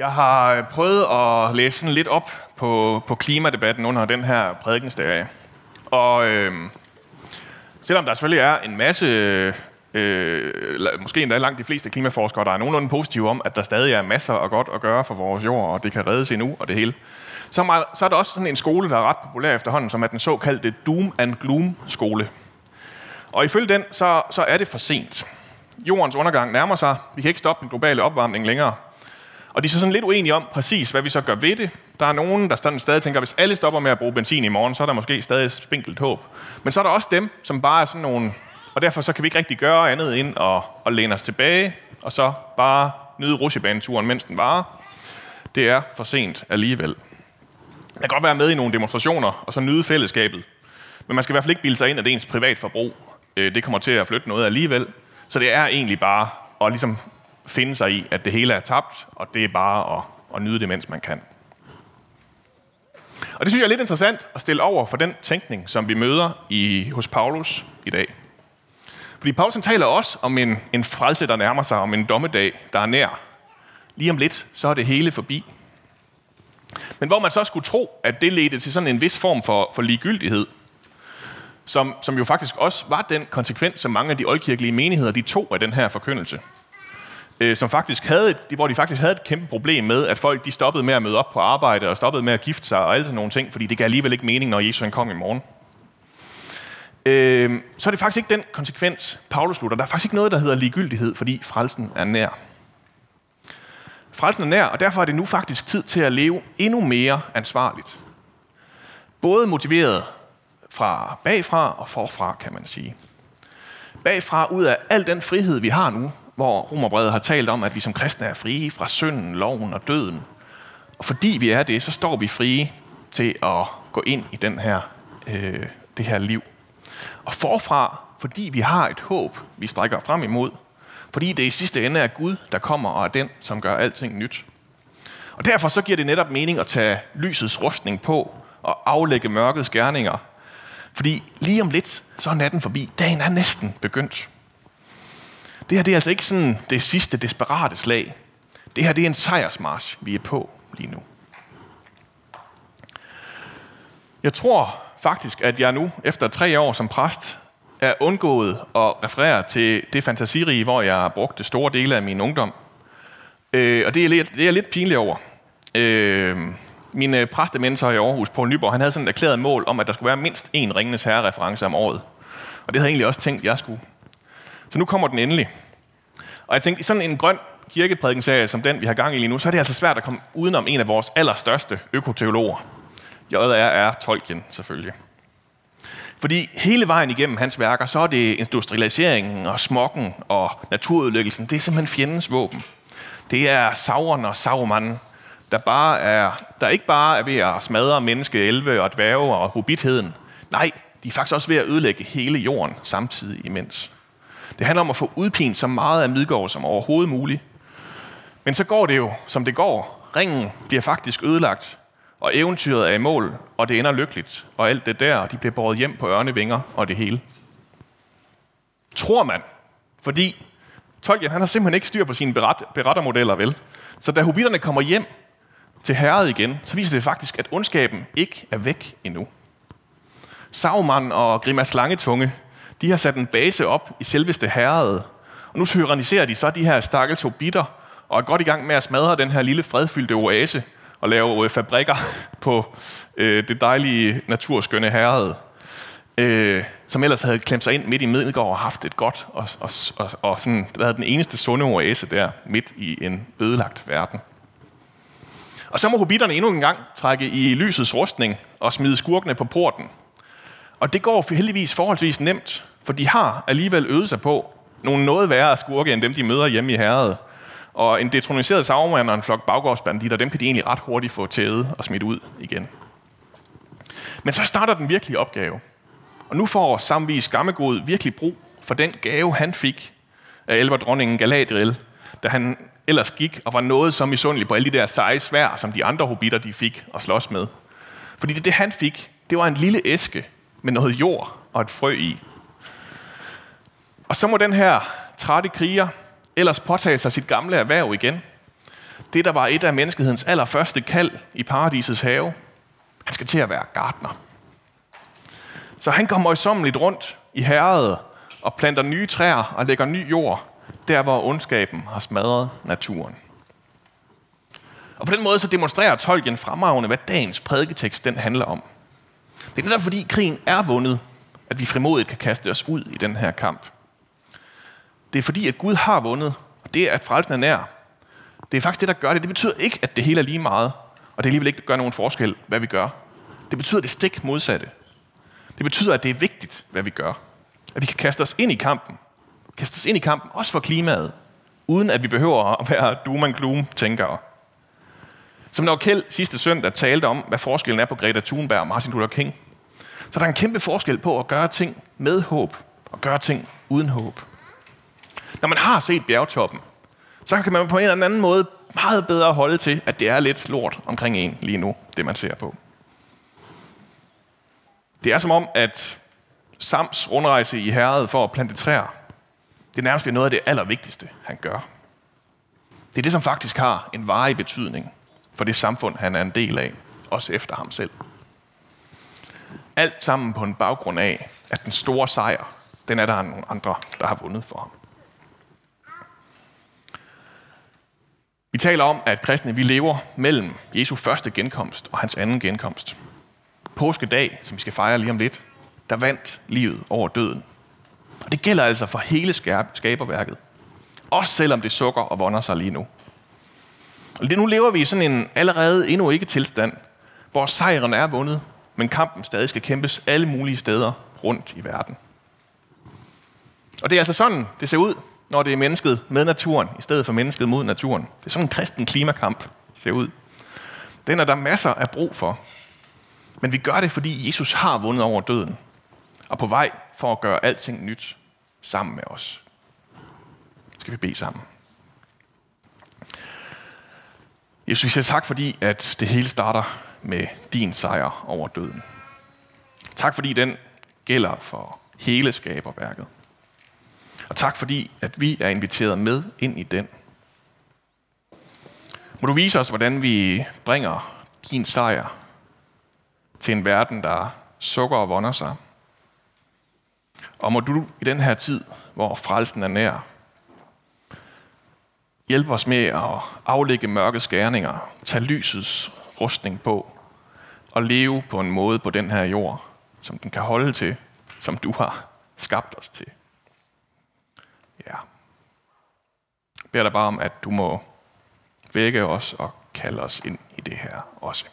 Jeg har øh, prøvet at læse sådan lidt op på, på klimadebatten under den her prædikensdag. Og øh, selvom der selvfølgelig er en masse, øh, måske endda langt de fleste klimaforskere, der er nogenlunde positive om, at der stadig er masser af godt at gøre for vores jord, og det kan reddes endnu og det hele, så, er, så er der også sådan en skole, der er ret populær efterhånden, som er den såkaldte Doom and Gloom skole. Og ifølge den, så, så er det for sent. Jordens undergang nærmer sig. Vi kan ikke stoppe den globale opvarmning længere. Og de er så sådan lidt uenige om præcis, hvad vi så gør ved det. Der er nogen, der stadig tænker, at hvis alle stopper med at bruge benzin i morgen, så er der måske stadig spinkelt håb. Men så er der også dem, som bare er sådan nogle... Og derfor så kan vi ikke rigtig gøre andet end at, at læne os tilbage, og så bare nyde rusjebaneturen, mens den varer. Det er for sent alligevel. Man kan godt være med i nogle demonstrationer, og så nyde fællesskabet. Men man skal i hvert fald ikke bilde sig ind, at ens privatforbrug forbrug det kommer til at flytte noget alligevel. Så det er egentlig bare at ligesom finde sig i, at det hele er tabt, og det er bare at, at nyde det, mens man kan. Og det synes jeg er lidt interessant at stille over for den tænkning, som vi møder i, hos Paulus i dag. Fordi Paulus taler også om en, en frelse, der nærmer sig, om en dommedag, der er nær. Lige om lidt, så er det hele forbi. Men hvor man så skulle tro, at det ledte til sådan en vis form for, for ligegyldighed, som, som jo faktisk også var den konsekvens, som mange af de oldkirkelige menigheder, de tog af den her forkyndelse. Øh, som faktisk havde, hvor de faktisk havde et kæmpe problem med, at folk de stoppede med at møde op på arbejde, og stoppede med at gifte sig og alle sådan nogle ting, fordi det gav alligevel ikke mening, når Jesus han kom i morgen. Øh, så er det faktisk ikke den konsekvens, Paulus slutter. Der er faktisk ikke noget, der hedder ligegyldighed, fordi frelsen er nær. Frelsen er nær, og derfor er det nu faktisk tid til at leve endnu mere ansvarligt. Både motiveret fra bagfra og forfra, kan man sige. Bagfra ud af al den frihed, vi har nu, hvor Romerbrevet har talt om, at vi som kristne er frie fra synden, loven og døden. Og fordi vi er det, så står vi frie til at gå ind i den her, øh, det her liv. Og forfra, fordi vi har et håb, vi strækker frem imod. Fordi det i sidste ende er Gud, der kommer og er den, som gør alting nyt. Og derfor så giver det netop mening at tage lysets rustning på og aflægge mørkets gerninger fordi lige om lidt, så er natten forbi. Dagen er næsten begyndt. Det her det er altså ikke sådan det sidste desperate slag. Det her det er en sejrsmarsch, vi er på lige nu. Jeg tror faktisk, at jeg nu, efter tre år som præst, er undgået at referere til det fantasirige, hvor jeg brugte store dele af min ungdom. Øh, og det er, lidt, det er lidt pinlig over. Øh, min øh, i Aarhus, Poul Nyborg, han havde sådan et erklæret mål om, at der skulle være mindst én Ringenes Herre-reference om året. Og det havde jeg egentlig også tænkt, jeg skulle. Så nu kommer den endelig. Og jeg tænkte, i sådan en grøn kirkeprædikenserie som den, vi har gang i lige nu, så er det altså svært at komme udenom en af vores allerstørste økoteologer. J.R.R. Tolkien, selvfølgelig. Fordi hele vejen igennem hans værker, så er det industrialiseringen og smokken og naturudlykkelsen, det er simpelthen fjendens våben. Det er Sauron og Saruman, der, bare er, der ikke bare er ved at smadre menneske, elve og dværge og hobbitheden. Nej, de er faktisk også ved at ødelægge hele jorden samtidig imens. Det handler om at få udpint så meget af Midgård som overhovedet muligt. Men så går det jo, som det går. Ringen bliver faktisk ødelagt, og eventyret er i mål, og det ender lykkeligt. Og alt det der, de bliver båret hjem på ørnevinger og det hele. Tror man. Fordi Tolkien han har simpelthen ikke styr på sine beret, berettermodeller, vel? Så da hobitterne kommer hjem, til herret igen, så viser det faktisk, at ondskaben ikke er væk endnu. Sauron og Grimas Langetunge, de har sat en base op i selveste herredet, og nu tyranniserer de så de her stakkels hobitter, og er godt i gang med at smadre den her lille fredfyldte oase, og lave øh, fabrikker på øh, det dejlige naturskønne herred, øh, som ellers havde klemt sig ind midt i Middelgård og haft et godt, og, og, og, og sådan, været den eneste sunde oase der, midt i en ødelagt verden. Og så må hobitterne endnu en gang trække i lysets rustning og smide skurkene på porten. Og det går heldigvis forholdsvis nemt, for de har alligevel øvet sig på nogle noget værre skurke, end dem de møder hjemme i herredet. Og en detroniseret savmand og en flok baggårdsbanditter, dem kan de egentlig ret hurtigt få tædet og smidt ud igen. Men så starter den virkelige opgave. Og nu får samvis Gammegod virkelig brug for den gave, han fik af elverdronningen Galadriel, da han ellers gik og var noget som misundelig på alle de der seje svær, som de andre hobitter de fik at slås med. Fordi det, det han fik, det var en lille æske med noget jord og et frø i. Og så må den her trætte kriger ellers påtage sig sit gamle erhverv igen. Det, der var et af menneskehedens allerførste kald i paradisets have. Han skal til at være gartner. Så han kommer møjsommeligt rundt i herredet og planter nye træer og lægger ny jord, der hvor ondskaben har smadret naturen. Og på den måde så demonstrerer Tolkien fremragende, hvad dagens prædiketekst den handler om. Det er netop fordi krigen er vundet, at vi frimodigt kan kaste os ud i den her kamp. Det er fordi, at Gud har vundet, og det er, at frelsen er nær. Det er faktisk det, der gør det. Det betyder ikke, at det hele er lige meget, og det alligevel ikke gør nogen forskel, hvad vi gør. Det betyder det stik modsatte. Det betyder, at det er vigtigt, hvad vi gør. At vi kan kaste os ind i kampen. Kaste os ind i kampen, også for klimaet, uden at vi behøver at være doom and gloom tænkere. Som når Kjeld sidste søndag talte om, hvad forskellen er på Greta Thunberg og Martin Luther King, så der er en kæmpe forskel på at gøre ting med håb og gøre ting uden håb. Når man har set bjergtoppen, så kan man på en eller anden måde meget bedre holde til, at det er lidt lort omkring en lige nu, det man ser på. Det er som om, at Sams rundrejse i herredet for at plante træer, det er nærmest noget af det allervigtigste, han gør. Det er det, som faktisk har en varig betydning for det samfund, han er en del af, også efter ham selv. Alt sammen på en baggrund af, at den store sejr, den er der nogle andre, der har vundet for ham. Vi taler om, at kristne vi lever mellem Jesu første genkomst og hans anden genkomst. Påskedag, som vi skal fejre lige om lidt, der vandt livet over døden. Og det gælder altså for hele skaberværket. Også selvom det sukker og vonder sig lige nu. Og nu lever vi i sådan en allerede endnu ikke tilstand, hvor sejren er vundet, men kampen stadig skal kæmpes alle mulige steder rundt i verden. Og det er altså sådan, det ser ud, når det er mennesket med naturen, i stedet for mennesket mod naturen. Det er sådan en kristen klimakamp ser ud. Den er der masser af brug for. Men vi gør det, fordi Jesus har vundet over døden, og på vej for at gøre alting nyt sammen med os. Skal vi bede sammen. Jesus, vi siger tak, fordi at det hele starter med din sejr over døden. Tak, fordi den gælder for hele skaberværket. Og tak, fordi at vi er inviteret med ind i den. Må du vise os, hvordan vi bringer din sejr til en verden, der sukker og vonder sig. Og må du i den her tid, hvor frelsen er nær, hjælpe os med at aflægge mørke skærninger, tage lysets rustning på og leve på en måde på den her jord, som den kan holde til, som du har skabt os til. Ja. Jeg beder dig bare om, at du må vække os og kalde os ind i det her også.